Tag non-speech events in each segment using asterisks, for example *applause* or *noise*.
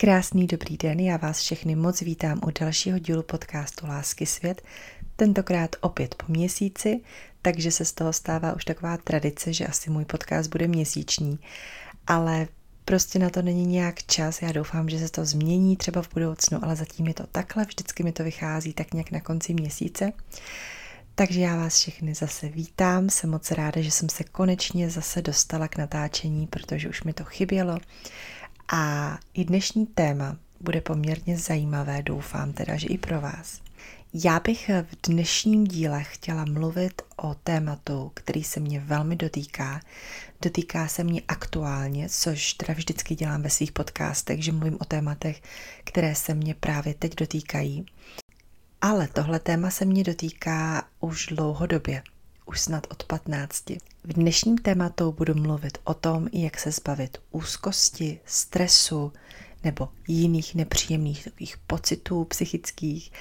Krásný dobrý den, já vás všechny moc vítám u dalšího dílu podcastu Lásky svět, tentokrát opět po měsíci, takže se z toho stává už taková tradice, že asi můj podcast bude měsíční, ale prostě na to není nějak čas, já doufám, že se to změní třeba v budoucnu, ale zatím je to takhle, vždycky mi to vychází tak nějak na konci měsíce. Takže já vás všechny zase vítám, jsem moc ráda, že jsem se konečně zase dostala k natáčení, protože už mi to chybělo. A i dnešní téma bude poměrně zajímavé, doufám teda, že i pro vás. Já bych v dnešním díle chtěla mluvit o tématu, který se mě velmi dotýká. Dotýká se mě aktuálně, což teda vždycky dělám ve svých podcastech, že mluvím o tématech, které se mě právě teď dotýkají. Ale tohle téma se mě dotýká už dlouhodobě, už snad od 15. V dnešním tématu budu mluvit o tom, jak se zbavit úzkosti, stresu nebo jiných nepříjemných takových pocitů psychických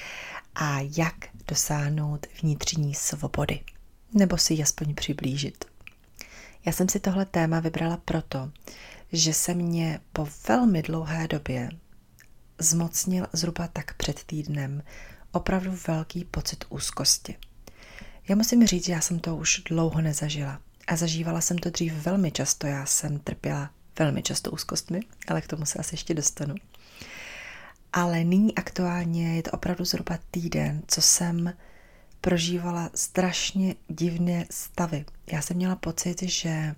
a jak dosáhnout vnitřní svobody, nebo si ji aspoň přiblížit. Já jsem si tohle téma vybrala proto, že se mě po velmi dlouhé době zmocnil zhruba tak před týdnem opravdu velký pocit úzkosti. Já musím říct, já jsem to už dlouho nezažila. A zažívala jsem to dřív velmi často. Já jsem trpěla velmi často úzkostmi, ale k tomu se asi ještě dostanu. Ale nyní aktuálně je to opravdu zhruba týden, co jsem prožívala strašně divné stavy. Já jsem měla pocit, že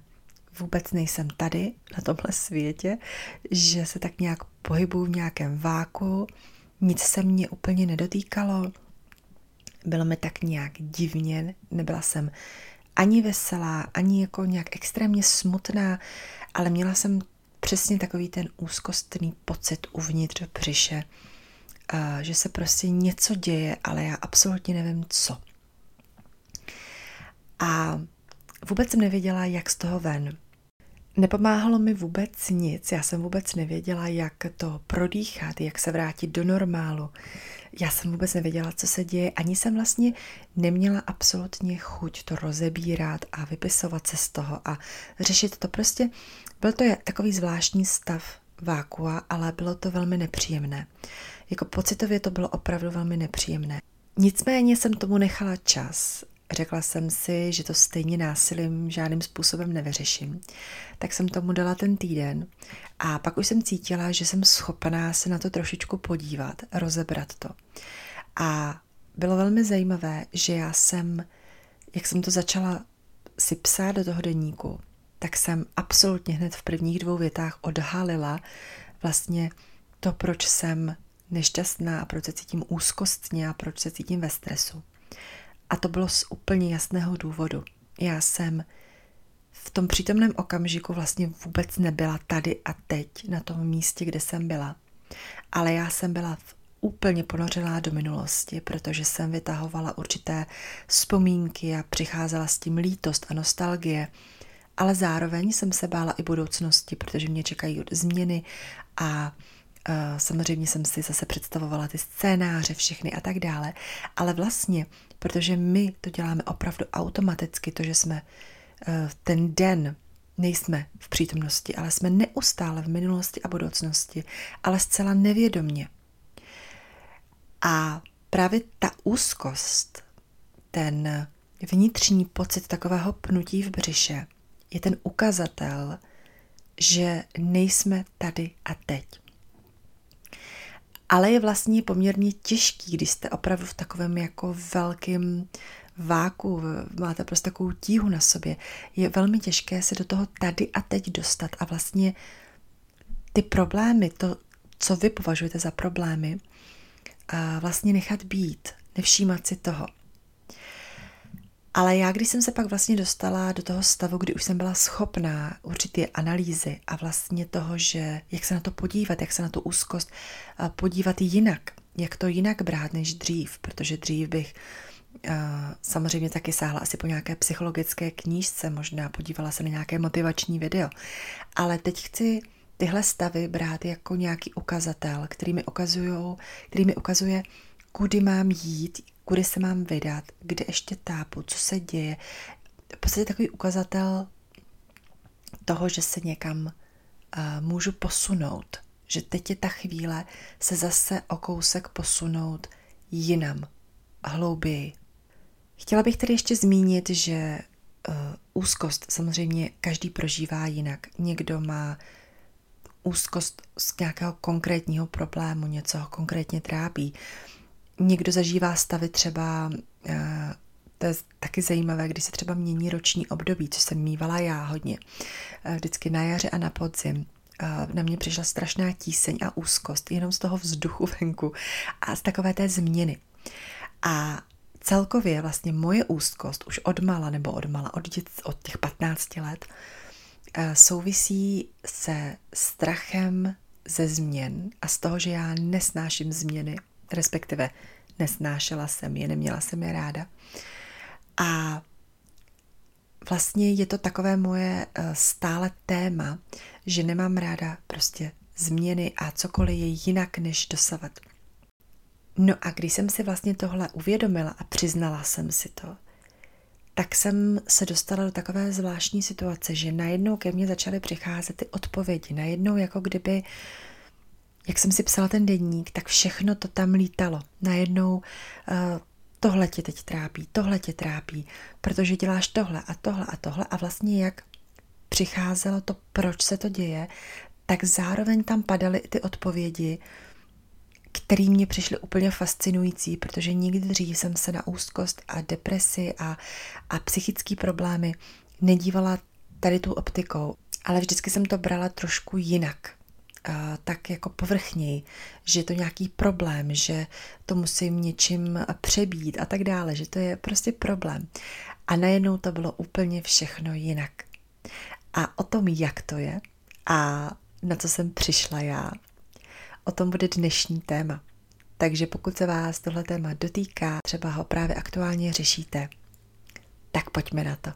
vůbec nejsem tady, na tomhle světě, že se tak nějak pohybuju v nějakém váku, nic se mě úplně nedotýkalo, bylo mi tak nějak divně, nebyla jsem ani veselá, ani jako nějak extrémně smutná, ale měla jsem přesně takový ten úzkostný pocit uvnitř břiše, že se prostě něco děje, ale já absolutně nevím co. A vůbec jsem nevěděla, jak z toho ven. Nepomáhalo mi vůbec nic, já jsem vůbec nevěděla, jak to prodýchat, jak se vrátit do normálu. Já jsem vůbec nevěděla, co se děje, ani jsem vlastně neměla absolutně chuť to rozebírat a vypisovat se z toho a řešit to. Prostě byl to takový zvláštní stav vákua, ale bylo to velmi nepříjemné. Jako pocitově to bylo opravdu velmi nepříjemné. Nicméně jsem tomu nechala čas Řekla jsem si, že to stejně násilím žádným způsobem nevyřeším. Tak jsem tomu dala ten týden a pak už jsem cítila, že jsem schopná se na to trošičku podívat, rozebrat to. A bylo velmi zajímavé, že já jsem, jak jsem to začala si psát do toho deníku, tak jsem absolutně hned v prvních dvou větách odhalila vlastně to, proč jsem nešťastná a proč se cítím úzkostně a proč se cítím ve stresu. A to bylo z úplně jasného důvodu. Já jsem v tom přítomném okamžiku vlastně vůbec nebyla tady a teď na tom místě, kde jsem byla. Ale já jsem byla v úplně ponořená do minulosti, protože jsem vytahovala určité vzpomínky a přicházela s tím lítost a nostalgie, ale zároveň jsem se bála i budoucnosti, protože mě čekají změny a samozřejmě jsem si zase představovala ty scénáře všechny a tak dále, ale vlastně protože my to děláme opravdu automaticky, to, že jsme eh, ten den nejsme v přítomnosti, ale jsme neustále v minulosti a budoucnosti, ale zcela nevědomně. A právě ta úzkost, ten vnitřní pocit takového pnutí v břiše, je ten ukazatel, že nejsme tady a teď ale je vlastně poměrně těžký, když jste opravdu v takovém jako velkém váku, máte prostě takovou tíhu na sobě. Je velmi těžké se do toho tady a teď dostat a vlastně ty problémy, to, co vy považujete za problémy, a vlastně nechat být, nevšímat si toho. Ale já, když jsem se pak vlastně dostala do toho stavu, kdy už jsem byla schopná určitě analýzy a vlastně toho, že jak se na to podívat, jak se na tu úzkost podívat jinak, jak to jinak brát než dřív, protože dřív bych uh, samozřejmě taky sáhla asi po nějaké psychologické knížce, možná podívala se na nějaké motivační video, ale teď chci tyhle stavy brát jako nějaký ukazatel, který mi, ukazujou, který mi ukazuje, kudy mám jít, kudy se mám vydat, kde ještě tápu, co se děje. V podstatě takový ukazatel toho, že se někam uh, můžu posunout, že teď je ta chvíle se zase o kousek posunout jinam, hlouběji. Chtěla bych tedy ještě zmínit, že uh, úzkost samozřejmě každý prožívá jinak. Někdo má úzkost z nějakého konkrétního problému, něco ho konkrétně trápí. Někdo zažívá stavy třeba, uh, to je taky zajímavé, když se třeba mění roční období, co jsem mývala já hodně. Uh, vždycky na jaře a na podzim na mě přišla strašná tíseň a úzkost jenom z toho vzduchu *laughs* venku a z takové té změny. A celkově vlastně moje úzkost už od mala nebo od mala, od, dět, od těch 15 let, eh, souvisí se strachem ze změn a z toho, že já nesnáším změny, respektive nesnášela jsem je, neměla jsem je ráda. A vlastně je to takové moje eh, stále téma, že nemám ráda prostě změny a cokoliv je jinak než dosavat. No a když jsem si vlastně tohle uvědomila a přiznala jsem si to, tak jsem se dostala do takové zvláštní situace, že najednou ke mně začaly přicházet ty odpovědi. Najednou jako kdyby, jak jsem si psala ten denník, tak všechno to tam lítalo. Najednou uh, tohle tě teď trápí, tohle tě trápí, protože děláš tohle a tohle a tohle a vlastně jak přicházelo to, proč se to děje, tak zároveň tam padaly i ty odpovědi, které mě přišly úplně fascinující, protože nikdy dřív jsem se na úzkost a depresi a, a psychické problémy nedívala tady tu optikou, ale vždycky jsem to brala trošku jinak. Tak jako povrchněji, že je to nějaký problém, že to musím něčím přebít a tak dále, že to je prostě problém. A najednou to bylo úplně všechno jinak. A o tom, jak to je a na co jsem přišla já, o tom bude dnešní téma. Takže pokud se vás tohle téma dotýká, třeba ho právě aktuálně řešíte, tak pojďme na to.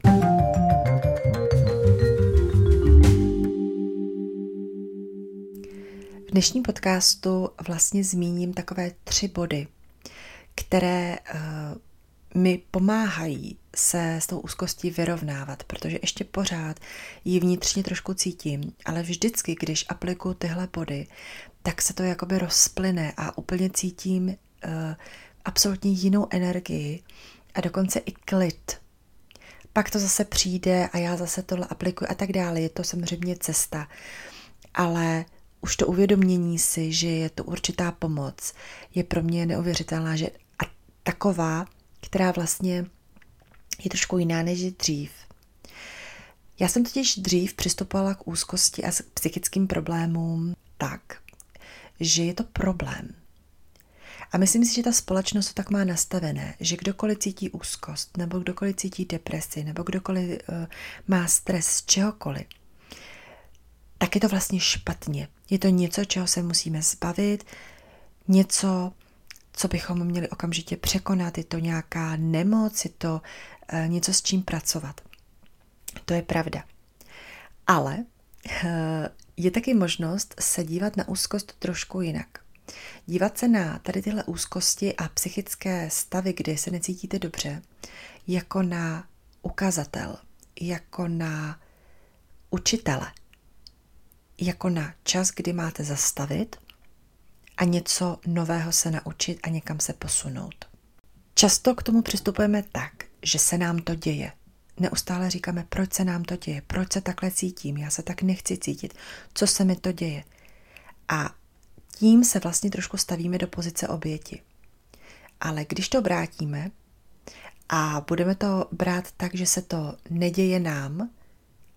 Dnešním podcastu vlastně zmíním takové tři body, které uh, mi pomáhají se s tou úzkostí vyrovnávat, protože ještě pořád ji vnitřně trošku cítím, ale vždycky, když aplikuju tyhle body, tak se to jakoby rozplyne a úplně cítím uh, absolutně jinou energii a dokonce i klid. Pak to zase přijde a já zase tohle aplikuji a tak dále. Je to samozřejmě cesta, ale už to uvědomění si, že je to určitá pomoc, je pro mě neuvěřitelná, že a taková, která vlastně je trošku jiná než dřív. Já jsem totiž dřív přistupovala k úzkosti a k psychickým problémům tak, že je to problém. A myslím si, že ta společnost to tak má nastavené, že kdokoliv cítí úzkost, nebo kdokoliv cítí depresi, nebo kdokoliv uh, má stres z čehokoliv, tak je to vlastně špatně. Je to něco, čeho se musíme zbavit, něco, co bychom měli okamžitě překonat, je to nějaká nemoc, je to uh, něco, s čím pracovat. To je pravda. Ale uh, je taky možnost se dívat na úzkost trošku jinak. Dívat se na tady tyhle úzkosti a psychické stavy, kdy se necítíte dobře, jako na ukazatel, jako na učitele, jako na čas, kdy máte zastavit a něco nového se naučit a někam se posunout. Často k tomu přistupujeme tak, že se nám to děje, neustále říkáme, proč se nám to děje, proč se takhle cítím, já se tak nechci cítit, co se mi to děje. A tím se vlastně trošku stavíme do pozice oběti. Ale když to vrátíme a budeme to brát tak, že se to neděje nám,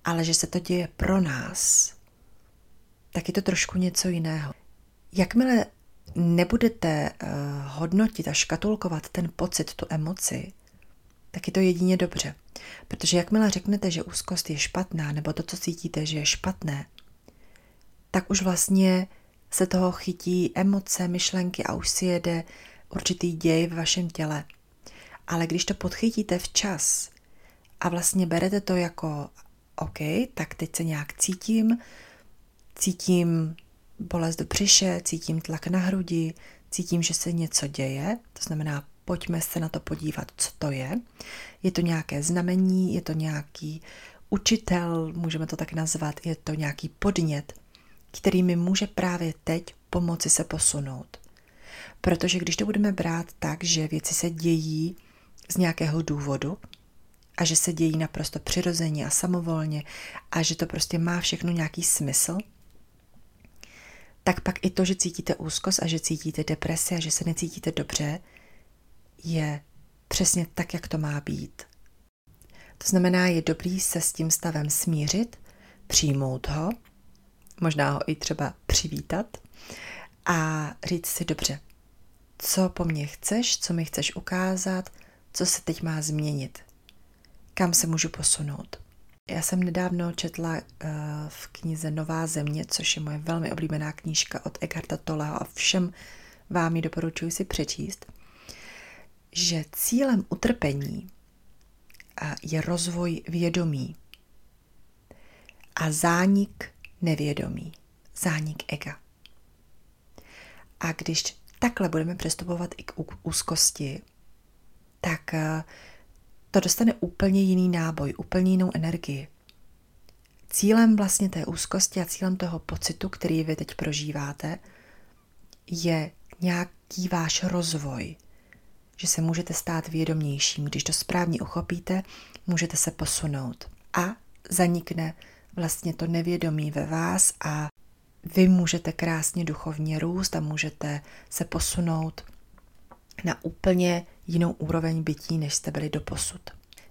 ale že se to děje pro nás, tak je to trošku něco jiného. Jakmile nebudete uh, hodnotit a škatulkovat ten pocit, tu emoci, tak je to jedině dobře. Protože jakmile řeknete, že úzkost je špatná, nebo to, co cítíte, že je špatné, tak už vlastně se toho chytí emoce, myšlenky a už si jede určitý děj v vašem těle. Ale když to podchytíte včas a vlastně berete to jako OK, tak teď se nějak cítím, cítím bolest do břiše, cítím tlak na hrudi, cítím, že se něco děje, to znamená pojďme se na to podívat, co to je. Je to nějaké znamení, je to nějaký učitel, můžeme to tak nazvat, je to nějaký podnět, který mi může právě teď pomoci se posunout. Protože když to budeme brát tak, že věci se dějí z nějakého důvodu a že se dějí naprosto přirozeně a samovolně a že to prostě má všechno nějaký smysl, tak pak i to, že cítíte úzkost a že cítíte depresi a že se necítíte dobře, je přesně tak, jak to má být. To znamená, je dobrý se s tím stavem smířit, přijmout ho, možná ho i třeba přivítat a říct si dobře, co po mně chceš, co mi chceš ukázat, co se teď má změnit, kam se můžu posunout. Já jsem nedávno četla uh, v knize Nová země, což je moje velmi oblíbená knížka od Eckharta Tolleho a všem vám ji doporučuji si přečíst, že cílem utrpení uh, je rozvoj vědomí a zánik nevědomí, zánik ega. A když takhle budeme přistupovat i k úzkosti, tak uh, to dostane úplně jiný náboj, úplně jinou energii. Cílem vlastně té úzkosti a cílem toho pocitu, který vy teď prožíváte, je nějaký váš rozvoj, že se můžete stát vědomějším. Když to správně uchopíte, můžete se posunout a zanikne vlastně to nevědomí ve vás a vy můžete krásně duchovně růst a můžete se posunout na úplně jinou úroveň bytí, než jste byli do posud.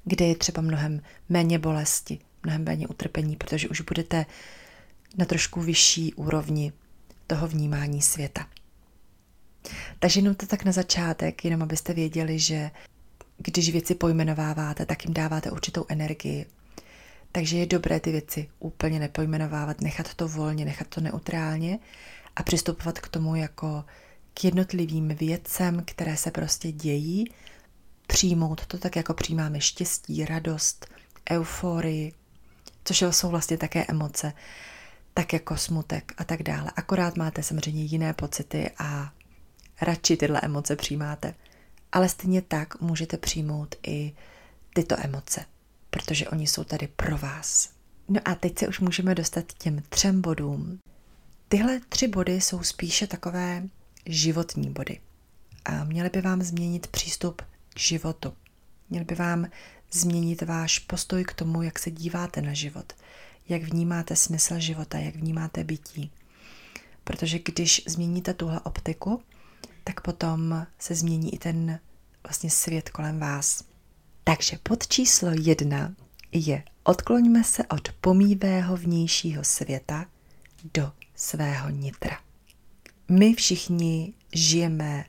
Kde je třeba mnohem méně bolesti, mnohem méně utrpení, protože už budete na trošku vyšší úrovni toho vnímání světa. Takže jenom to tak na začátek, jenom abyste věděli, že když věci pojmenováváte, tak jim dáváte určitou energii. Takže je dobré ty věci úplně nepojmenovávat, nechat to volně, nechat to neutrálně a přistupovat k tomu jako k jednotlivým věcem, které se prostě dějí, přijmout to tak, jako přijímáme štěstí, radost, euforii, což jsou vlastně také emoce, tak jako smutek a tak dále. Akorát máte samozřejmě jiné pocity a radši tyhle emoce přijímáte. Ale stejně tak můžete přijmout i tyto emoce, protože oni jsou tady pro vás. No a teď se už můžeme dostat k těm třem bodům. Tyhle tři body jsou spíše takové životní body. A měly by vám změnit přístup k životu. Měly by vám změnit váš postoj k tomu, jak se díváte na život, jak vnímáte smysl života, jak vnímáte bytí. Protože když změníte tuhle optiku, tak potom se změní i ten vlastně svět kolem vás. Takže pod číslo jedna je odkloňme se od pomývého vnějšího světa do svého nitra. My všichni žijeme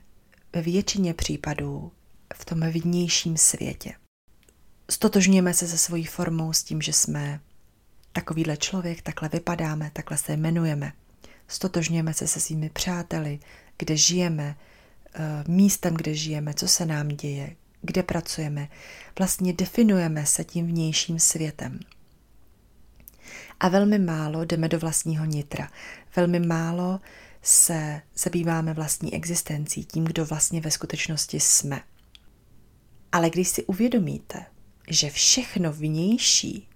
ve většině případů v tom vnějším světě. Stotožňujeme se se svojí formou s tím, že jsme takovýhle člověk, takhle vypadáme, takhle se jmenujeme. Stotožňujeme se se svými přáteli, kde žijeme, eh, místem, kde žijeme, co se nám děje, kde pracujeme. Vlastně definujeme se tím vnějším světem. A velmi málo jdeme do vlastního nitra. Velmi málo se zabýváme vlastní existencí, tím, kdo vlastně ve skutečnosti jsme. Ale když si uvědomíte, že všechno vnější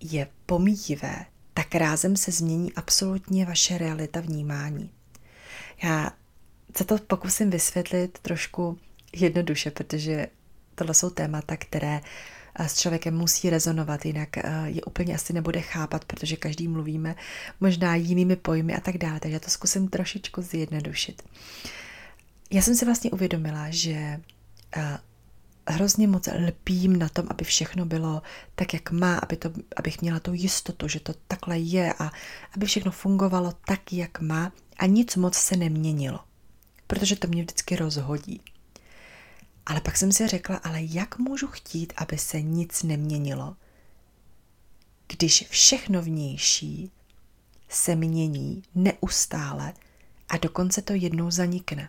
je pomíjivé, tak rázem se změní absolutně vaše realita vnímání. Já se to pokusím vysvětlit trošku jednoduše, protože tohle jsou témata, které s člověkem musí rezonovat, jinak eh, je úplně asi nebude chápat, protože každý mluvíme možná jinými pojmy a tak dále, takže já to zkusím trošičku zjednodušit. Já jsem si vlastně uvědomila, že eh, hrozně moc lpím na tom, aby všechno bylo tak, jak má, aby to, abych měla tu jistotu, že to takhle je a aby všechno fungovalo tak, jak má a nic moc se neměnilo, protože to mě vždycky rozhodí. Ale pak jsem si řekla, ale jak můžu chtít, aby se nic neměnilo, když všechno vnější se mění neustále a dokonce to jednou zanikne.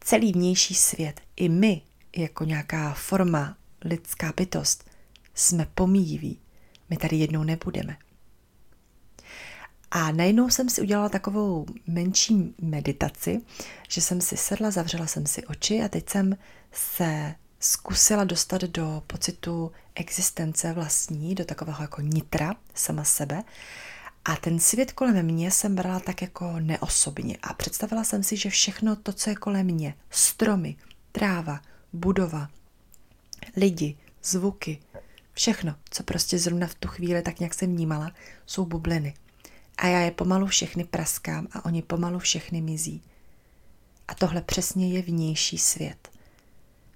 Celý vnější svět, i my, jako nějaká forma, lidská bytost, jsme pomíjiví. My tady jednou nebudeme. A najednou jsem si udělala takovou menší meditaci, že jsem si sedla, zavřela jsem si oči a teď jsem se zkusila dostat do pocitu existence vlastní, do takového jako nitra sama sebe A ten svět kolem mě jsem brala tak jako neosobně a představila jsem si, že všechno to, co je kolem mě, stromy, tráva, budova, lidi, zvuky, všechno, co prostě zrovna v tu chvíli tak nějak jsem vnímala, jsou bubliny. A já je pomalu všechny praskám a oni pomalu všechny mizí. A tohle přesně je vnější svět.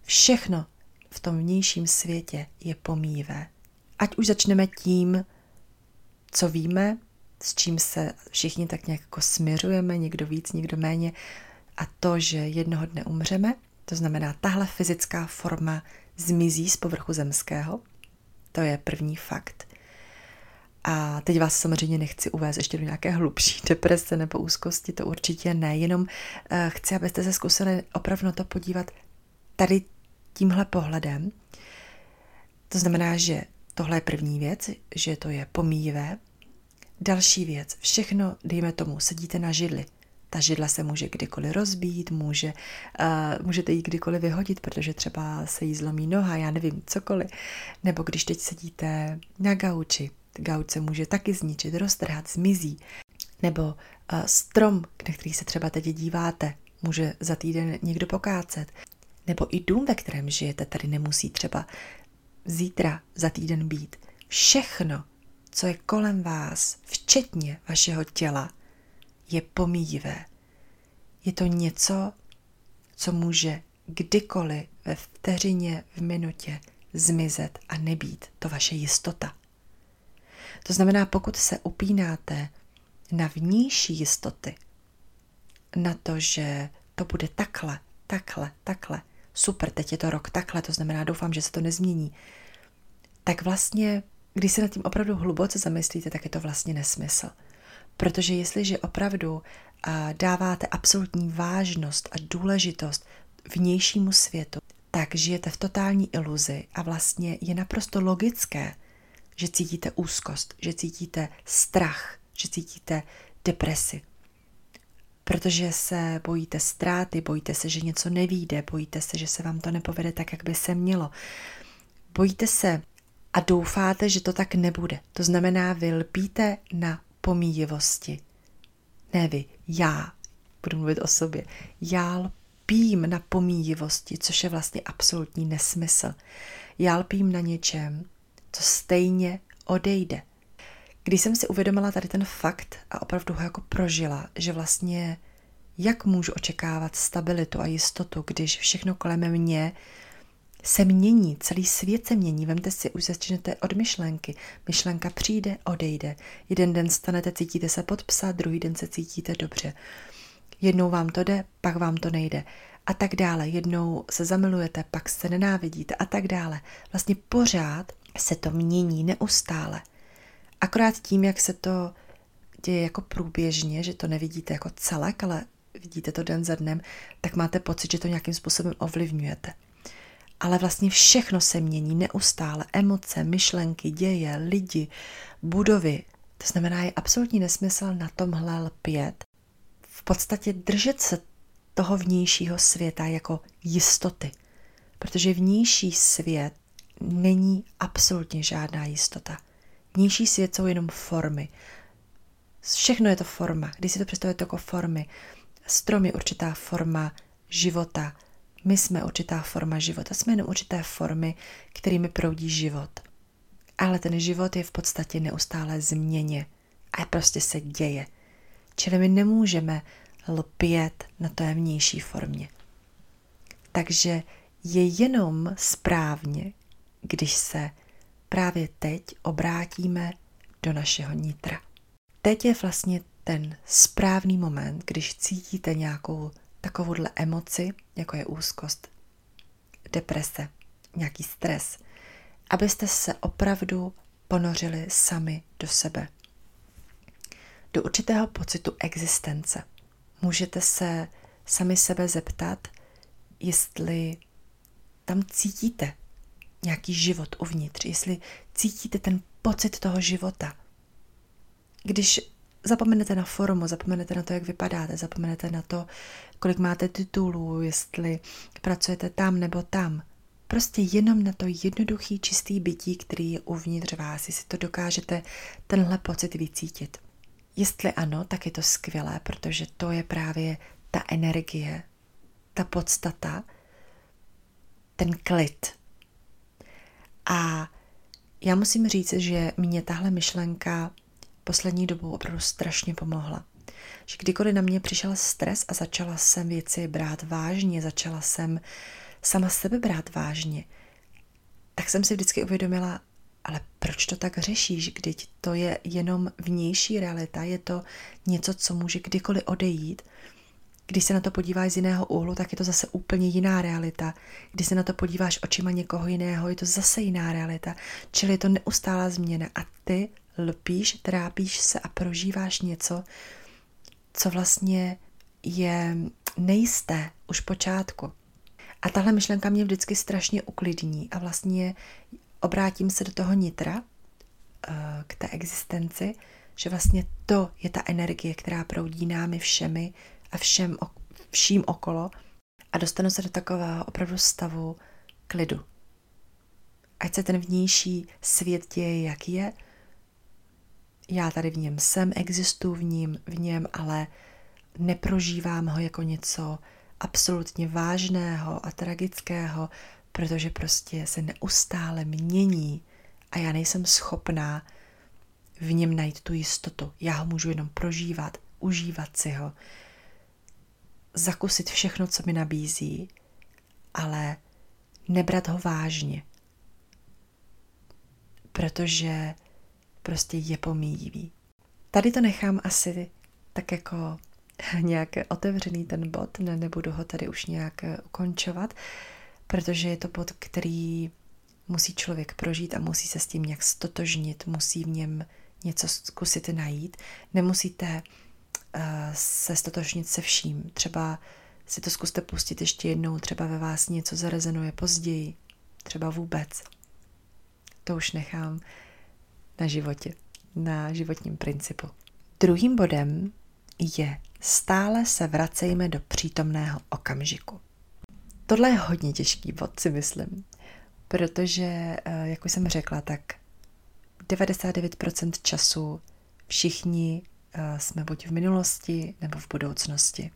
Všechno v tom vnějším světě je pomíjivé. Ať už začneme tím, co víme, s čím se všichni tak nějak jako směřujeme, někdo víc, někdo méně, a to, že jednoho dne umřeme, to znamená, tahle fyzická forma zmizí z povrchu zemského, to je první fakt. A teď vás samozřejmě nechci uvést ještě do nějaké hlubší *laughs* deprese nebo úzkosti, to určitě ne, jenom eh, chci, abyste se zkusili opravdu na to podívat tady tímhle pohledem. To znamená, že tohle je první věc, že to je pomíjivé. Další věc, všechno, dejme tomu, sedíte na židli. Ta židla se může kdykoliv rozbít, může, uh, můžete ji kdykoliv vyhodit, protože třeba se jí zlomí noha, já nevím, cokoliv. Nebo když teď sedíte na gauči, gauč se může taky zničit, roztrhat, zmizí. Nebo uh, strom, na který se třeba teď díváte, může za týden někdo pokácet. Nebo i dům, ve kterém žijete, tady nemusí třeba zítra, za týden být. Všechno, co je kolem vás, včetně vašeho těla, je pomíjivé. Je to něco, co může kdykoliv ve vteřině, v minutě zmizet a nebýt to vaše jistota. To znamená, pokud se upínáte na vnější jistoty, na to, že to bude takhle, takhle, takhle, super, teď je to rok takhle, to znamená, doufám, že se to nezmění, tak vlastně, když se nad tím opravdu hluboce zamyslíte, tak je to vlastně nesmysl. Protože jestliže opravdu dáváte absolutní vážnost a důležitost vnějšímu světu, tak žijete v totální iluzi a vlastně je naprosto logické, že cítíte úzkost, že cítíte strach, že cítíte depresi. Protože se bojíte ztráty, bojíte se, že něco nevíde, bojíte se, že se vám to nepovede tak, jak by se mělo. Bojíte se a doufáte, že to tak nebude. To znamená, vy lpíte na pomíjivosti. Ne vy, já, budu mluvit o sobě. Já lpím na pomíjivosti, což je vlastně absolutní nesmysl. Já lpím na něčem, co stejně odejde. Když jsem si uvědomila tady ten fakt a opravdu ho jako prožila, že vlastně jak můžu očekávat stabilitu a jistotu, když všechno kolem mě se mění, celý svět se mění. Vemte si, už začnete od myšlenky. Myšlenka přijde, odejde. Jeden den stanete, cítíte se pod psa, druhý den se cítíte dobře. Jednou vám to jde, pak vám to nejde. A tak dále. Jednou se zamilujete, pak se nenávidíte a tak dále. Vlastně pořád se to mění neustále. Akorát tím, jak se to děje jako průběžně, že to nevidíte jako celek, ale vidíte to den za dnem, tak máte pocit, že to nějakým způsobem ovlivňujete. Ale vlastně všechno se mění neustále. Emoce, myšlenky, děje, lidi, budovy. To znamená, je absolutní nesmysl na tomhle lpět. V podstatě držet se toho vnějšího světa jako jistoty. Protože vnější svět není absolutně žádná jistota. Vnější svět jsou jenom formy. Všechno je to forma. Když si to představujete jako formy, strom je určitá forma života, my jsme určitá forma života, jsme jenom určité formy, kterými proudí život. Ale ten život je v podstatě neustále změně a prostě se děje. Čili my nemůžeme lpět na té vnější formě. Takže je jenom správně, když se právě teď obrátíme do našeho nitra. Teď je vlastně ten správný moment, když cítíte nějakou takovouhle emoci, jako je úzkost, deprese, nějaký stres, abyste se opravdu ponořili sami do sebe. Do určitého pocitu existence. Můžete se sami sebe zeptat, jestli tam cítíte nějaký život uvnitř, jestli cítíte ten pocit toho života. Když zapomenete na formu, zapomenete na to, jak vypadáte, zapomenete na to, kolik máte titulů, jestli pracujete tam nebo tam. Prostě jenom na to jednoduchý, čistý bytí, který je uvnitř vás, jestli to dokážete tenhle pocit vycítit. Jestli ano, tak je to skvělé, protože to je právě ta energie, ta podstata, ten klid. A já musím říct, že mě tahle myšlenka poslední dobou opravdu strašně pomohla. Že kdykoliv na mě přišel stres a začala jsem věci brát vážně, začala jsem sama sebe brát vážně, tak jsem si vždycky uvědomila, ale proč to tak řešíš, když to je jenom vnější realita, je to něco, co může kdykoliv odejít. Když se na to podíváš z jiného úhlu, tak je to zase úplně jiná realita. Když se na to podíváš očima někoho jiného, je to zase jiná realita. Čili je to neustálá změna a ty lpíš, trápíš se a prožíváš něco, co vlastně je nejisté už počátku. A tahle myšlenka mě vždycky strašně uklidní a vlastně obrátím se do toho nitra, eh, k té existenci, že vlastně to je ta energie, která proudí námi všemi a všem, vším okolo a dostanu se do takového opravdu stavu klidu. Ať se ten vnější svět děje, jak je, já tady v něm jsem, existuji v něm, v něm, ale neprožívám ho jako něco absolutně vážného a tragického, protože prostě se neustále mění a já nejsem schopná v něm najít tu jistotu. Já ho můžu jenom prožívat, užívat si ho, zakusit všechno, co mi nabízí, ale nebrat ho vážně, protože prostě je pomíjivý. Tady to nechám asi tak jako *laughs* nějak otevřený ten bod, ne, nebudu ho tady už nějak ukončovat, protože je to bod, který musí člověk prožít a musí se s tím nějak stotožnit, musí v něm něco zkusit najít. Nemusíte se stotožnit se vším. Třeba si to zkuste pustit ještě jednou, třeba ve vás něco zarezenuje později, třeba vůbec. To už nechám na životě, na životním principu. Druhým bodem je stále se vracejme do přítomného okamžiku. Tohle je hodně těžký bod, si myslím, protože, eh, jak už jsem řekla, tak 99% času všichni eh, jsme buď v minulosti nebo v budoucnosti.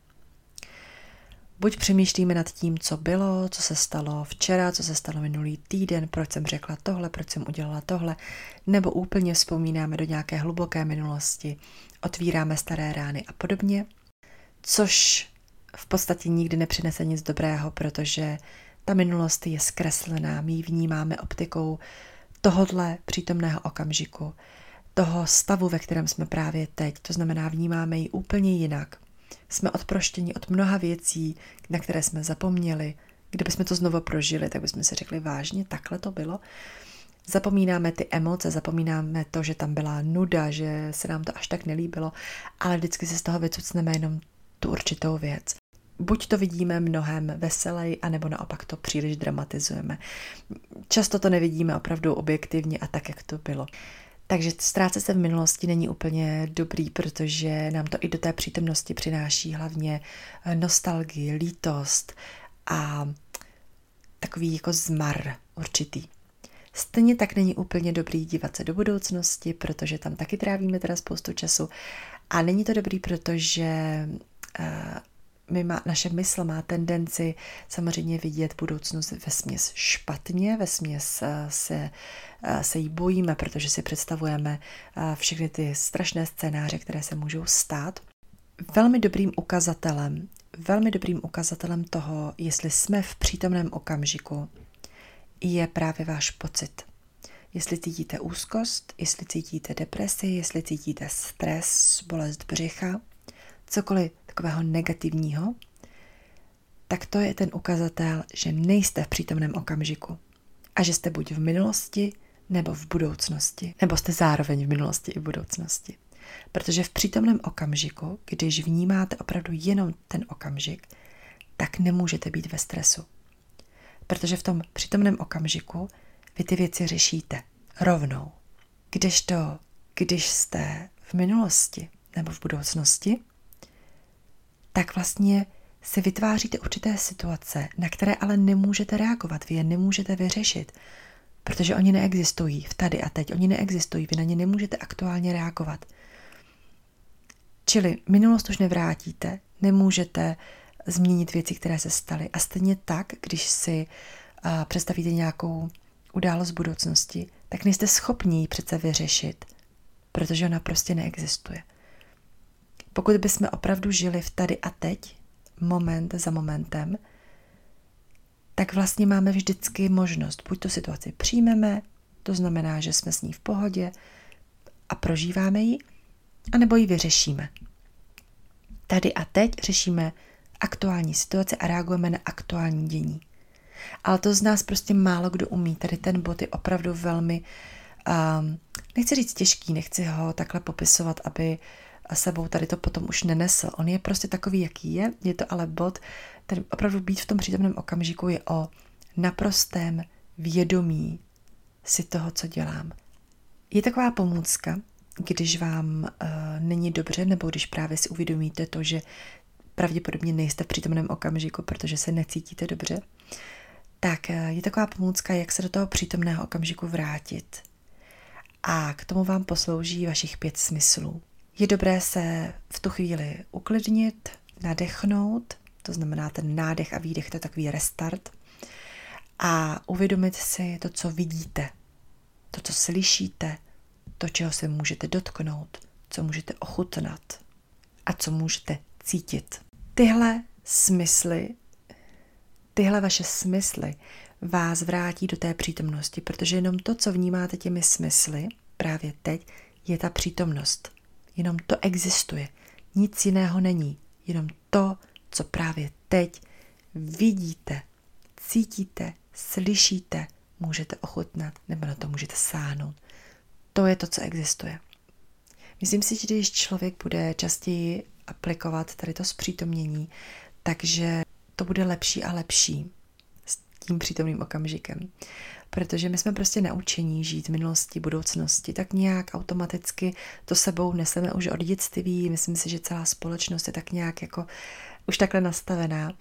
Buď přemýšlíme nad tím, co bylo, co se stalo včera, co se stalo minulý týden, proč jsem řekla tohle, proč jsem udělala tohle, nebo úplně vzpomínáme do nějaké hluboké minulosti, otvíráme staré rány a podobně, což v podstatě nikdy nepřinese nic dobrého, protože ta minulost je zkreslená, my ji vnímáme optikou tohodle přítomného okamžiku, toho stavu, ve kterém jsme právě teď, to znamená vnímáme ji úplně jinak. Jsme odproštěni od mnoha věcí, na které jsme zapomněli. Kdybychom to znovu prožili, tak bychom si řekli vážně, takhle to bylo. Zapomínáme ty emoce, zapomínáme to, že tam byla nuda, že se nám to až tak nelíbilo, ale vždycky si z toho vycucneme jenom tu určitou věc buď to vidíme mnohem veselej, anebo naopak to příliš dramatizujeme. Často to nevidíme opravdu objektivně a tak, jak to bylo. Takže ztrácet se v minulosti není úplně dobrý, protože nám to i do té přítomnosti přináší hlavně eh, nostalgii, lítost a takový jako zmar určitý. Stejně tak není úplně dobrý dívat se do budoucnosti, protože tam taky trávíme teda spoustu času. A není to dobrý, protože eh, my má, naše mysl má tendenci samozřejmě vidět budoucnost ve směs špatně, ve směs eh, se, eh, se jí bojíme, protože si představujeme eh, všechny ty strašné scénáře, které se můžou stát. Velmi dobrým ukazatelem, velmi dobrým ukazatelem toho, jestli jsme v přítomném okamžiku, je právě váš pocit. Jestli cítíte úzkost, jestli cítíte depresi, jestli cítíte stres, bolest břicha, cokoliv takového negativního, tak to je ten ukazatel, že nejste v přítomném okamžiku a že jste buď v minulosti nebo v budoucnosti, nebo jste zároveň v minulosti i v budoucnosti. Protože v přítomném okamžiku, když vnímáte opravdu jenom ten okamžik, tak nemůžete být ve stresu. Protože v tom přítomném okamžiku vy ty věci řešíte rovnou. Kdežto, když jste v minulosti nebo v budoucnosti, tak vlastně si vytváříte určité situace, na které ale nemůžete reagovat, vy je nemůžete vyřešit, protože oni neexistují v tady a teď, oni neexistují, vy na ně nemůžete aktuálně reagovat. Čili minulost už nevrátíte, nemůžete změnit věci, které se staly. A stejně tak, když si představíte nějakou událost budoucnosti, tak nejste schopni ji přece vyřešit, protože ona prostě neexistuje. Pokud bychom opravdu žili v tady a teď, moment za momentem, tak vlastně máme vždycky možnost, buď tu situaci přijmeme, to znamená, že jsme s ní v pohodě a prožíváme ji, anebo ji vyřešíme. Tady a teď řešíme aktuální situaci a reagujeme na aktuální dění. Ale to z nás prostě málo kdo umí. Tady ten bod je opravdu velmi, um, nechci říct těžký, nechci ho takhle popisovat, aby sebou tady to potom už nenesl. On je prostě takový, jaký je, je to ale bod, ten opravdu být v tom přítomném okamžiku je o naprostém vědomí si toho, co dělám. Je taková pomůcka, když vám uh, není dobře, nebo když právě si uvědomíte to, že pravděpodobně nejste v přítomném okamžiku, protože se necítíte dobře, tak uh, je taková pomůcka, jak se do toho přítomného okamžiku vrátit. A k tomu vám poslouží vašich pět smyslů. Je dobré se v tu chvíli uklidnit, nadechnout, to znamená ten nádech a výdech, to je takový restart, a uvědomit si to, co vidíte, to, co slyšíte, to, čeho se můžete dotknout, co můžete ochutnat a co můžete cítit. Tyhle smysly, tyhle vaše smysly vás vrátí do té přítomnosti, protože jenom to, co vnímáte těmi smysly, právě teď, je ta přítomnost. Jenom to existuje. Nic jiného není. Jenom to, co právě teď vidíte, cítíte, slyšíte, můžete ochutnat nebo na to můžete sáhnout. To je to, co existuje. Myslím si, že když člověk bude častěji aplikovat tady to zpřítomnění, takže to bude lepší a lepší tím přítomným okamžikem. Protože my jsme prostě naučení žít v minulosti, budoucnosti, tak nějak automaticky to sebou neseme už od dětství. Myslím si, že celá společnost je tak nějak jako už takhle nastavená.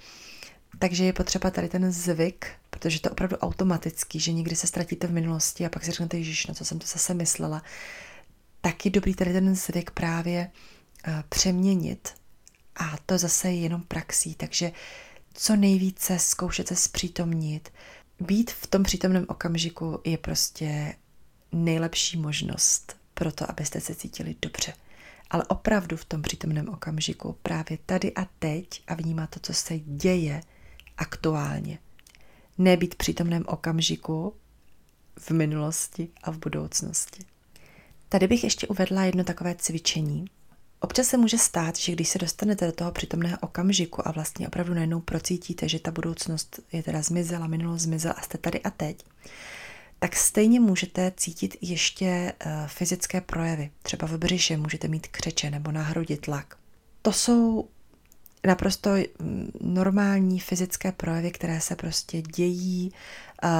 Takže je potřeba tady ten zvyk, protože to je opravdu automatický, že někdy se ztratíte v minulosti a pak si řeknete, Ježíš, na co jsem to zase myslela. Tak je dobrý tady ten zvyk právě uh, přeměnit a to zase je jenom praxí, takže co nejvíce zkoušet se zpřítomnit. Být v tom přítomném okamžiku je prostě nejlepší možnost pro to, abyste se cítili dobře ale opravdu v tom přítomném okamžiku, právě tady a teď a vnímat to, co se děje aktuálně. Nebýt přítomném okamžiku v minulosti a v budoucnosti. Tady bych ještě uvedla jedno takové cvičení. Občas se může stát, že když se dostanete do toho přítomného okamžiku a vlastně opravdu najednou procítíte, že ta budoucnost je teda zmizela, minulost zmizela a jste tady a teď, tak stejně můžete cítit ještě eh, fyzické projevy. Třeba v břiše můžete mít křeče nebo na hrudi tlak. To jsou naprosto mm, normální fyzické projevy, které se prostě dějí,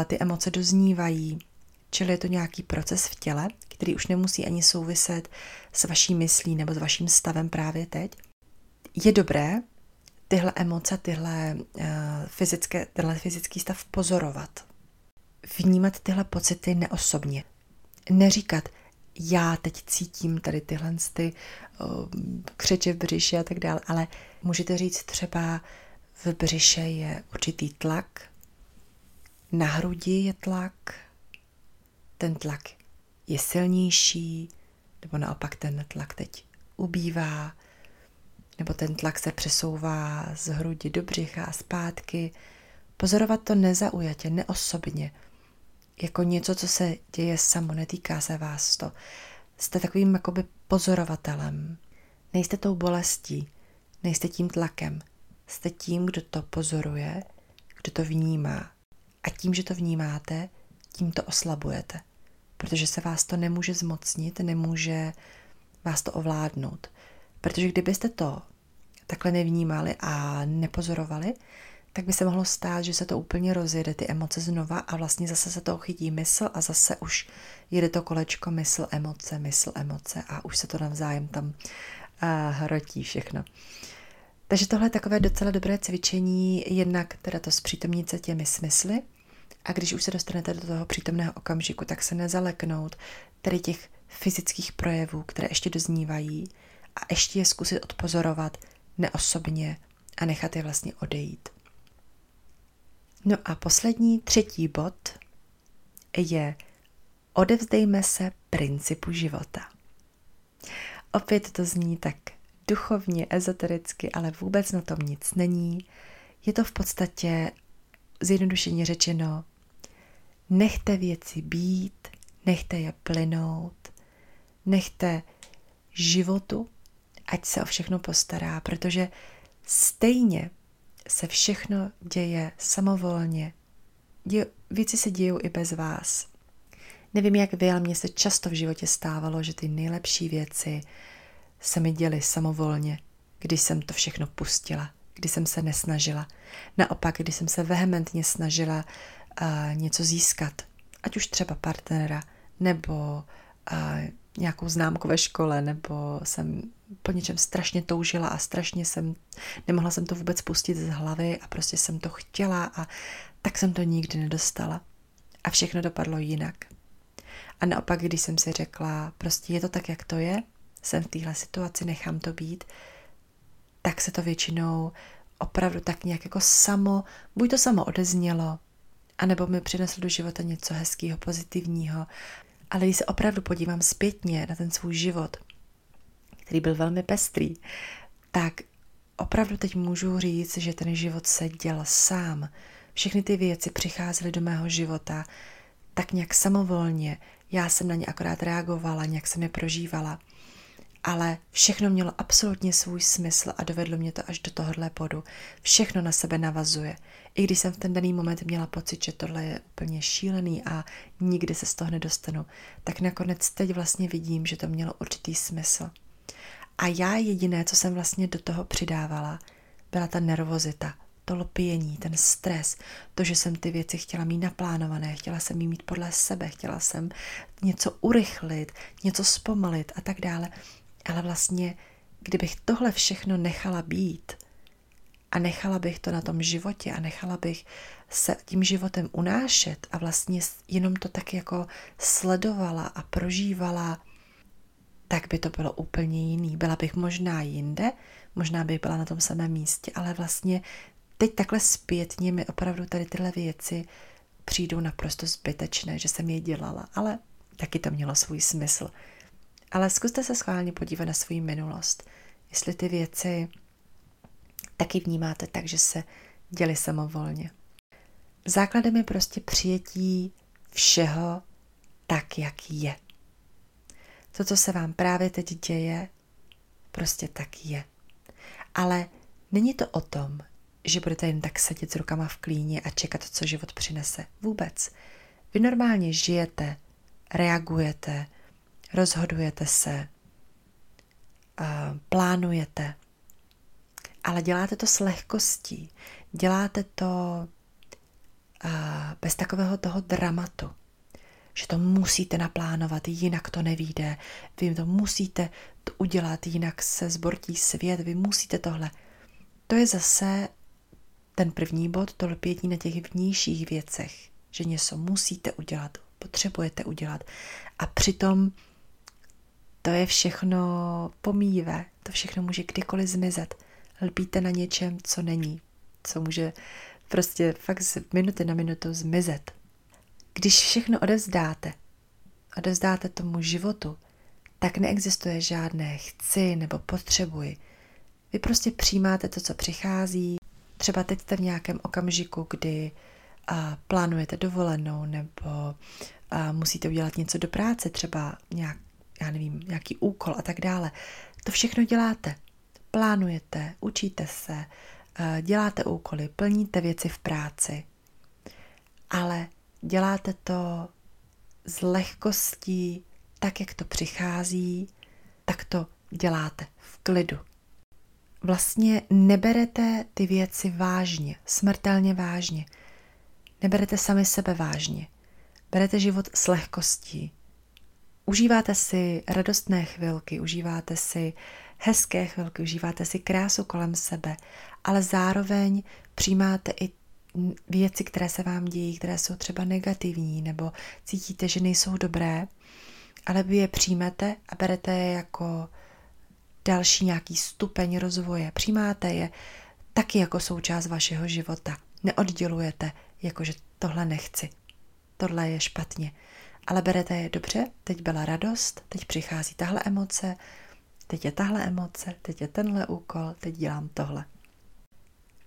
ty emoce doznívají, čili je to nějaký proces v těle, který už nemusí ani souviset s vaší myslí nebo s vaším stavem právě teď. Je dobré tyhle emoce, tyhle, uh, fyzické, tyhle fyzický stav pozorovat vnímat tyhle pocity neosobně. Neříkat, já teď cítím tady tyhle ty, uh, křeče v břiše a tak dále, ale můžete říct třeba v břiše je určitý tlak, na hrudi je tlak, ten tlak je silnější, nebo naopak ten tlak teď ubývá, nebo ten tlak se přesouvá z hrudi do břicha a zpátky. Pozorovat to nezaujatě, neosobně, jako něco, co se děje samo, netýká se vás to. Jste takovým jakoby pozorovatelem. Nejste tou bolestí, nejste tím tlakem. Jste tím, kdo to pozoruje, kdo to vnímá. A tím, že to vnímáte, tím to oslabujete. Protože se vás to nemůže zmocnit, nemůže vás to ovládnout. Protože kdybyste to takhle nevnímali a nepozorovali, tak by se mohlo stát, že se to úplně rozjede, ty emoce znova a vlastně zase se to chytí mysl a zase už jede to kolečko mysl, emoce, mysl, emoce a už se to navzájem tam uh, hrotí všechno. Takže tohle je takové docela dobré cvičení, jednak teda to zpřítomnit se těmi smysly a když už se dostanete do toho přítomného okamžiku, tak se nezaleknout tady těch fyzických projevů, které ještě doznívají a ještě je zkusit odpozorovat neosobně a nechat je vlastně odejít. No a poslední, třetí bod je odevzdejme se principu života. Opět to zní tak duchovně, ezotericky, ale vůbec na tom nic není. Je to v podstatě zjednodušeně řečeno, nechte věci být, nechte je plynout, nechte životu, ať se o všechno postará, protože stejně se všechno děje samovolně. Věci se dějou i bez vás. Nevím, jak vy, ale mně se často v životě stávalo, že ty nejlepší věci se mi děly samovolně, když jsem to všechno pustila, když jsem se nesnažila. Naopak, když jsem se vehementně snažila uh, něco získat, ať už třeba partnera, nebo uh, nějakou známku ve škole, nebo jsem po něčem strašně toužila a strašně jsem, nemohla jsem to vůbec pustit z hlavy a prostě jsem to chtěla a tak jsem to nikdy nedostala. A všechno dopadlo jinak. A naopak, když jsem si řekla, prostě je to tak, jak to je, jsem v téhle situaci, nechám to být, tak se to většinou opravdu tak nějak jako samo, buď to samo odeznělo, anebo mi přineslo do života něco hezkého, pozitivního. Ale když se opravdu podívám zpětně na ten svůj život, který byl velmi pestrý, tak opravdu teď můžu říct, že ten život se děl sám. Všechny ty věci přicházely do mého života tak nějak samovolně. Já jsem na ně akorát reagovala, nějak jsem je prožívala ale všechno mělo absolutně svůj smysl a dovedlo mě to až do tohohle bodu. Všechno na sebe navazuje. I když jsem v ten daný moment měla pocit, že tohle je úplně šílený a nikdy se z toho nedostanu, tak nakonec teď vlastně vidím, že to mělo určitý smysl. A já jediné, co jsem vlastně do toho přidávala, byla ta nervozita, to lpění, ten stres, to, že jsem ty věci chtěla mít naplánované, chtěla jsem jí mít podle sebe, chtěla jsem něco urychlit, něco zpomalit a tak dále. Ale vlastně, kdybych tohle všechno nechala být a nechala bych to na tom životě a nechala bych se tím životem unášet a vlastně jenom to tak jako sledovala a prožívala, tak by to bylo úplně jiný. Byla bych možná jinde, možná bych byla na tom samém místě, ale vlastně teď takhle zpětně mi opravdu tady tyhle věci přijdou naprosto zbytečné, že jsem je dělala, ale taky to mělo svůj smysl. Ale zkuste se schválně podívat na svou minulost. Jestli ty věci taky vnímáte tak, že se děli samovolně. Základem je prostě přijetí všeho tak, jak je. To, co se vám právě teď děje, prostě tak je. Ale není to o tom, že budete jen tak sedět s rukama v klíně a čekat, co život přinese. Vůbec. Vy normálně žijete, reagujete, rozhodujete se, plánujete, ale děláte to s lehkostí, děláte to bez takového toho dramatu, že to musíte naplánovat, jinak to nevíde, vy to musíte to udělat, jinak se zbortí svět, vy musíte tohle. To je zase ten první bod, to lpění na těch vnějších věcech, že něco musíte udělat, potřebujete udělat. A přitom to je všechno pomíjivé, to všechno může kdykoliv zmizet. Lpíte na něčem, co není, co může prostě fakt z minuty na minutu zmizet. Když všechno odevzdáte, odevzdáte tomu životu, tak neexistuje žádné chci nebo potřebuji. Vy prostě přijímáte to, co přichází. Třeba teď jste v nějakém okamžiku, kdy a plánujete dovolenou nebo a musíte udělat něco do práce, třeba nějak já nevím, nějaký úkol a tak dále. To všechno děláte. Plánujete, učíte se, eh, děláte úkoly, plníte věci v práci, ale děláte to s lehkostí, tak, jak to přichází, tak to děláte v klidu. Vlastně neberete ty věci vážně, smrtelně vážně. Neberete sami sebe vážně. Berete život s lehkostí, Užíváte si radostné chvilky, užíváte si hezké chvilky, užíváte si krásu kolem sebe, ale zároveň přijímáte i věci, které se vám dějí, které jsou třeba negativní nebo cítíte, že nejsou dobré, ale vy je přijmete a berete je jako další nějaký stupeň rozvoje. Přijímáte je taky jako součást vašeho života. Neoddělujete, jakože tohle nechci, tohle je špatně. Ale berete je dobře, teď byla radost, teď přichází tahle emoce, teď je tahle emoce, teď je tenhle úkol, teď dělám tohle.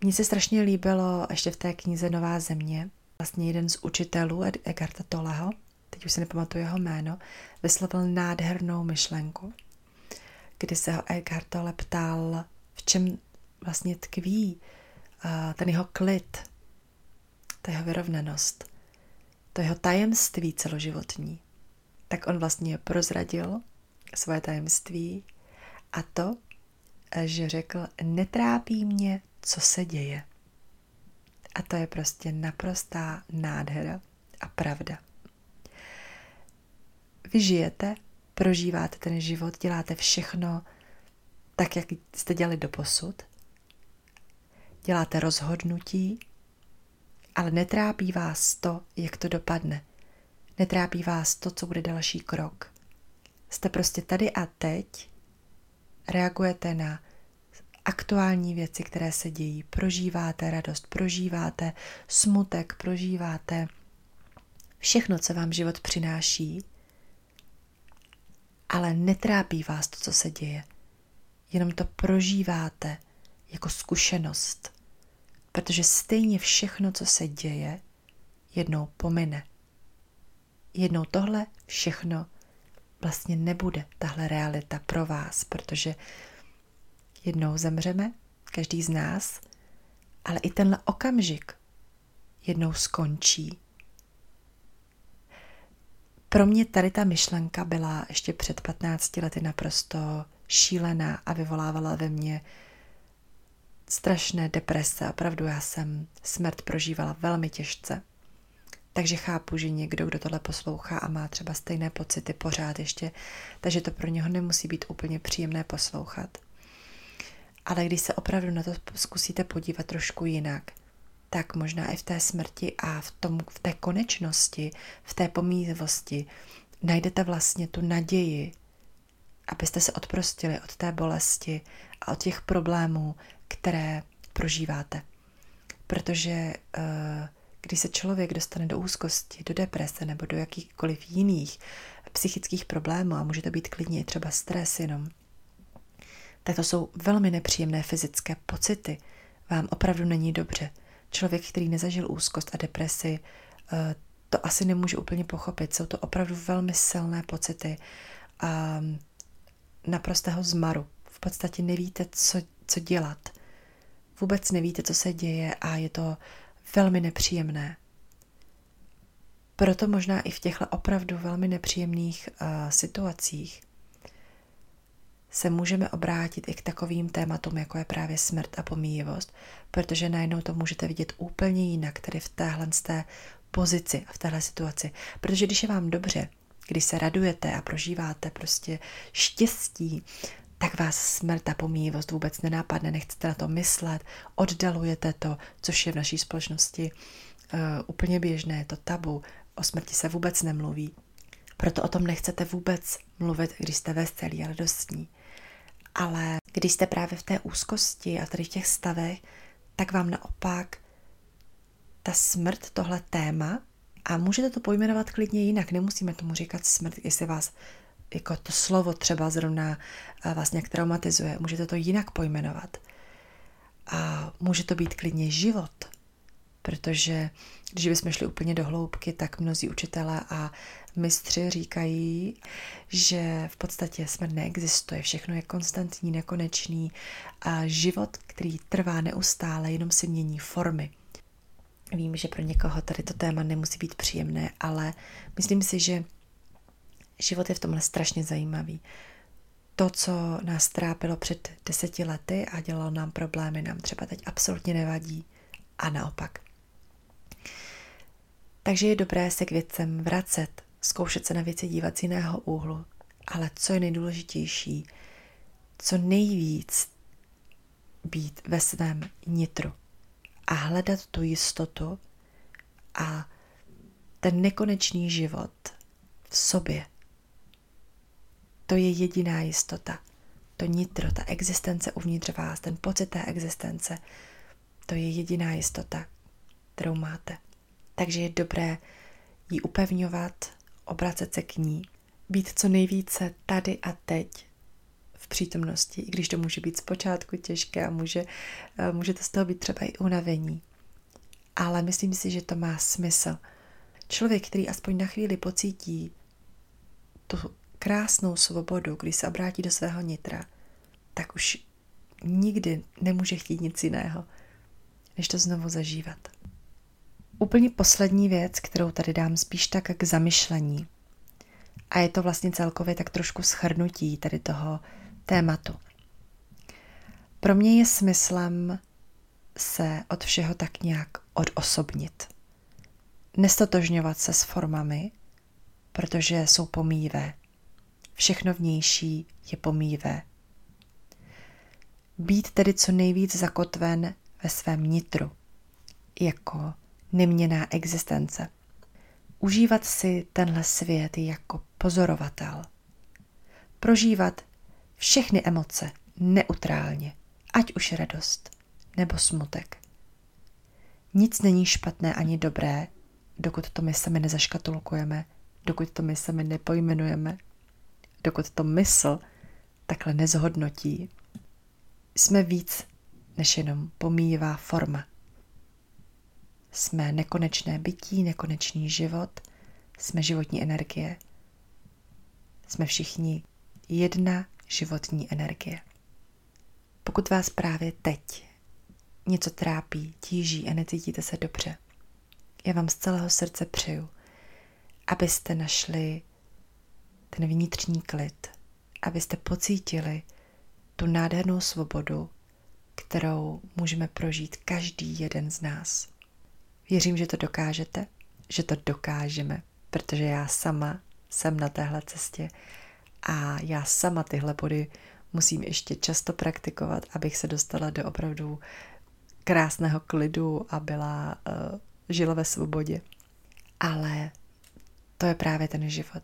Mně se strašně líbilo ještě v té knize Nová země, vlastně jeden z učitelů Egarta Toleho, teď už si nepamatuju jeho jméno, vyslovil nádhernou myšlenku, kdy se ho Eckhart Tolle ptal, v čem vlastně tkví uh, ten jeho klid, ta jeho vyrovnanost, to jeho tajemství celoživotní. Tak on vlastně prozradil svoje tajemství a to, že řekl, netrápí mě, co se děje. A to je prostě naprostá nádhera a pravda. Vy žijete, prožíváte ten život, děláte všechno tak, jak jste dělali do posud. Děláte rozhodnutí, ale netrápí vás to, jak to dopadne. Netrápí vás to, co bude další krok. Jste prostě tady a teď, reagujete na aktuální věci, které se dějí. Prožíváte radost, prožíváte smutek, prožíváte všechno, co vám život přináší, ale netrápí vás to, co se děje. Jenom to prožíváte jako zkušenost, protože stejně všechno, co se děje, jednou pomine. Jednou tohle všechno vlastně nebude, tahle realita pro vás, protože jednou zemřeme, každý z nás, ale i tenhle okamžik jednou skončí. Pro mě tady ta myšlenka byla ještě před 15 lety naprosto šílená a vyvolávala ve mně strašné deprese. Opravdu já jsem smrt prožívala velmi těžce. Takže chápu, že někdo, kdo tohle poslouchá a má třeba stejné pocity pořád ještě, takže to pro něho nemusí být úplně příjemné poslouchat. Ale když se opravdu na to zkusíte podívat trošku jinak, tak možná i v té smrti a v, tom, v té konečnosti, v té pomízivosti najdete vlastně tu naději, abyste se odprostili od té bolesti a od těch problémů, které prožíváte. Protože uh, když se člověk dostane do úzkosti, do deprese nebo do jakýchkoliv jiných psychických problémů, a může to být klidně třeba stres jenom, tak to jsou velmi nepříjemné fyzické pocity. Vám opravdu není dobře. Člověk, který nezažil úzkost a depresi, eh, to asi nemůže úplně pochopit. Jsou to opravdu velmi silné pocity a naprostého zmaru. V podstatě nevíte, co, co dělat. Vůbec nevíte, co se děje a je to velmi nepříjemné. Proto možná i v těchto opravdu velmi nepříjemných uh, situacích se můžeme obrátit i k takovým tématům, jako je právě smrt a pomíjivost, protože najednou to můžete vidět úplně jinak, tedy v téhle té pozici a v téhle situaci. Protože když je vám dobře, když se radujete a prožíváte prostě štěstí, tak vás smrt a pomíjivost vůbec nenápadne, nechcete na to myslet, oddalujete to, což je v naší společnosti uh, úplně běžné, to tabu, o smrti se vůbec nemluví. Proto o tom nechcete vůbec mluvit, když jste veselí a radostní. Ale když jste právě v té úzkosti a tady v těch stavech, tak vám naopak ta smrt, tohle téma, a můžete to pojmenovat klidně jinak, nemusíme tomu říkat smrt, jestli vás jako to slovo třeba zrovna eh, vás nějak traumatizuje, můžete to jinak pojmenovat. A může to být klidně život, protože když bychom šli úplně do hloubky, tak mnozí učitelé a mistři říkají, že v podstatě smrt neexistuje, všechno je konstantní, nekonečný a život, který trvá neustále, jenom si mění formy. Vím, že pro někoho tady to téma nemusí být příjemné, ale myslím si, že život je v tomhle strašně zajímavý. To, co nás trápilo před deseti lety a dělalo nám problémy, nám třeba teď absolutně nevadí a naopak. Takže je dobré se k věcem vracet, zkoušet se na věci dívat z jiného úhlu, ale co je nejdůležitější, co nejvíc být ve svém nitru a hledat tu jistotu a ten nekonečný život v sobě. To je jediná jistota. to nitro, ta existence uvnitř vás, ten pocit té existence, to je jediná jistota, kterou máte. Takže je dobré ji upevňovat, obracet se k ní, být co nejvíce tady a teď v přítomnosti, i když to může být zpočátku těžké a může, eh, můžete z toho být třeba i unavení. Ale myslím si, že to má smysl. Člověk, který aspoň na chvíli pocítí tu krásnou svobodu, když se obrátí do svého nitra, tak už nikdy nemůže chtít nic jiného, než to znovu zažívat. Úplně poslední věc, kterou tady dám spíš tak k zamyšlení. A je to vlastně celkově tak trošku schrnutí tady toho tématu. Pro mě je smyslem se od všeho tak nějak odosobnit. Nestotožňovat se s formami, protože jsou pomíjivé. Všechno vnější je pomíjivé. Být tedy co nejvíc zakotven ve svém nitru, jako neměná existence. Užívat si tenhle svět jako pozorovatel. Prožívat všechny emoce neutrálně, ať už radost nebo smutek. Nic není špatné ani dobré, dokud to my sami nezaškatulkujeme, dokud to my sami nepojmenujeme, dokud to mysl takhle nezhodnotí. Jsme víc než jenom pomíjivá forma. Jsme nekonečné bytí, nekonečný život, jsme životní energie. Jsme všichni jedna životní energie. Pokud vás právě teď něco trápí, tíží a necítíte se dobře, já vám z celého srdce přeju, abyste našli ten vnitřní klid, abyste pocítili tu nádhernou svobodu, kterou můžeme prožít každý jeden z nás. Věřím, že to dokážete, že to dokážeme, protože já sama jsem na téhle cestě a já sama tyhle body musím ještě často praktikovat, abych se dostala do opravdu krásného klidu a byla, uh, žila ve svobodě. Ale to je právě ten život.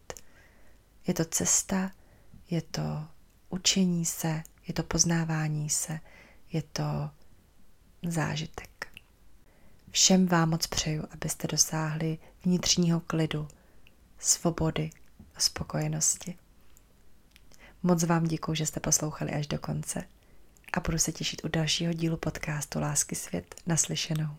Je to cesta, je to učení se, je to poznávání se, je to zážitek. Všem vám moc přeju, abyste dosáhli vnitřního klidu, svobody a spokojenosti. Moc vám děkuji, že jste poslouchali až do konce a budu se těšit u dalšího dílu podcastu Lásky svět naslyšenou.